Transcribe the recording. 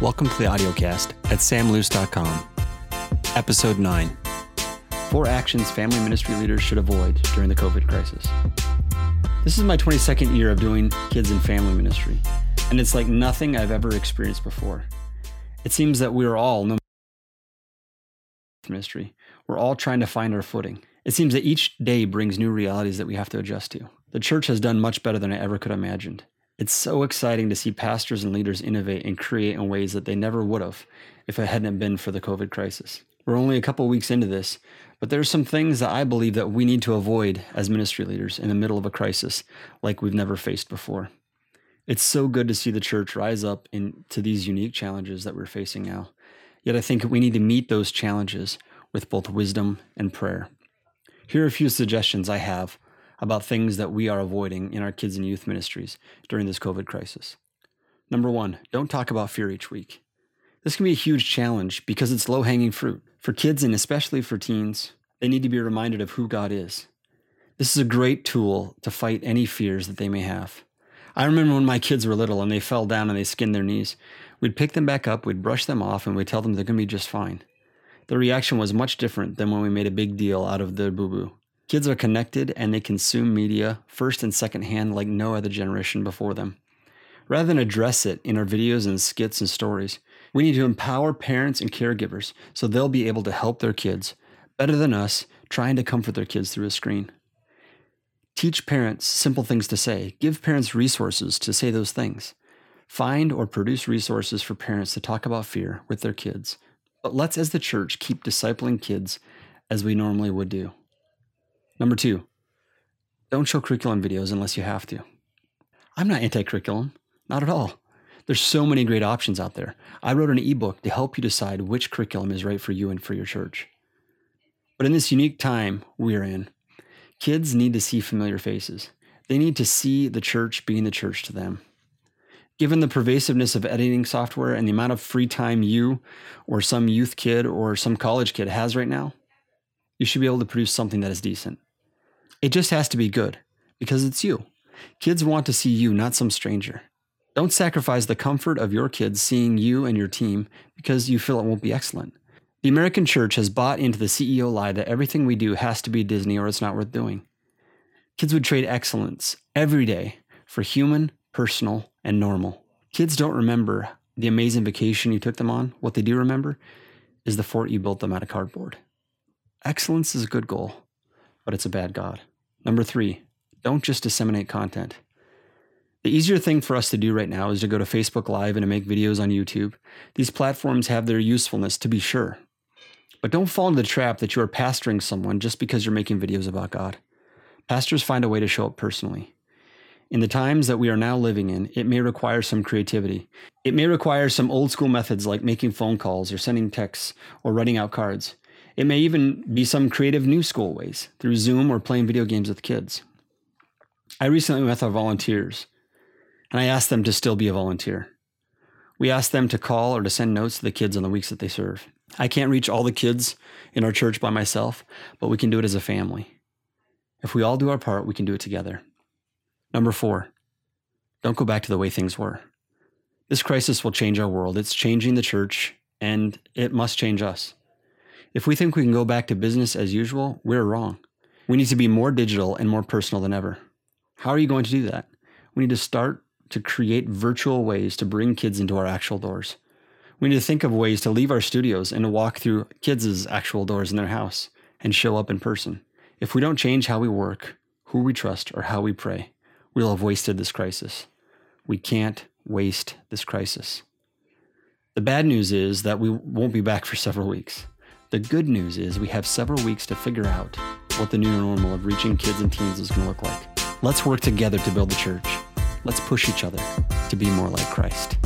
Welcome to the audiocast at samluce.com. Episode 9 Four Actions Family Ministry Leaders Should Avoid During the COVID Crisis. This is my 22nd year of doing kids and family ministry, and it's like nothing I've ever experienced before. It seems that we are all, no ministry, we're all trying to find our footing. It seems that each day brings new realities that we have to adjust to. The church has done much better than I ever could have imagined. It's so exciting to see pastors and leaders innovate and create in ways that they never would have if it hadn't been for the COVID crisis. We're only a couple weeks into this, but there's some things that I believe that we need to avoid as ministry leaders in the middle of a crisis like we've never faced before. It's so good to see the church rise up into these unique challenges that we're facing now. Yet I think we need to meet those challenges with both wisdom and prayer. Here are a few suggestions I have about things that we are avoiding in our kids and youth ministries during this COVID crisis. Number one, don't talk about fear each week. This can be a huge challenge because it's low hanging fruit. For kids and especially for teens, they need to be reminded of who God is. This is a great tool to fight any fears that they may have. I remember when my kids were little and they fell down and they skinned their knees. We'd pick them back up, we'd brush them off, and we'd tell them they're going to be just fine. The reaction was much different than when we made a big deal out of their boo boo. Kids are connected and they consume media first and second hand like no other generation before them. Rather than address it in our videos and skits and stories, we need to empower parents and caregivers so they'll be able to help their kids better than us trying to comfort their kids through a screen. Teach parents simple things to say. Give parents resources to say those things. Find or produce resources for parents to talk about fear with their kids. But let's, as the church, keep discipling kids as we normally would do. Number two, don't show curriculum videos unless you have to. I'm not anti curriculum, not at all. There's so many great options out there. I wrote an ebook to help you decide which curriculum is right for you and for your church. But in this unique time we're in, kids need to see familiar faces. They need to see the church being the church to them. Given the pervasiveness of editing software and the amount of free time you or some youth kid or some college kid has right now, you should be able to produce something that is decent. It just has to be good because it's you. Kids want to see you, not some stranger. Don't sacrifice the comfort of your kids seeing you and your team because you feel it won't be excellent. The American church has bought into the CEO lie that everything we do has to be Disney or it's not worth doing. Kids would trade excellence every day for human, personal, and normal. Kids don't remember the amazing vacation you took them on. What they do remember is the fort you built them out of cardboard. Excellence is a good goal, but it's a bad God. Number three, don't just disseminate content. The easier thing for us to do right now is to go to Facebook Live and to make videos on YouTube. These platforms have their usefulness, to be sure. But don't fall into the trap that you are pastoring someone just because you're making videos about God. Pastors find a way to show up personally. In the times that we are now living in, it may require some creativity. It may require some old school methods like making phone calls or sending texts or writing out cards. It may even be some creative new school ways through Zoom or playing video games with kids. I recently met our volunteers, and I asked them to still be a volunteer. We asked them to call or to send notes to the kids on the weeks that they serve. I can't reach all the kids in our church by myself, but we can do it as a family. If we all do our part, we can do it together. Number four, don't go back to the way things were. This crisis will change our world. It's changing the church, and it must change us. If we think we can go back to business as usual, we're wrong. We need to be more digital and more personal than ever. How are you going to do that? We need to start to create virtual ways to bring kids into our actual doors. We need to think of ways to leave our studios and to walk through kids' actual doors in their house and show up in person. If we don't change how we work, who we trust, or how we pray, we'll have wasted this crisis. We can't waste this crisis. The bad news is that we won't be back for several weeks. The good news is we have several weeks to figure out what the new normal of reaching kids and teens is going to look like. Let's work together to build the church. Let's push each other to be more like Christ.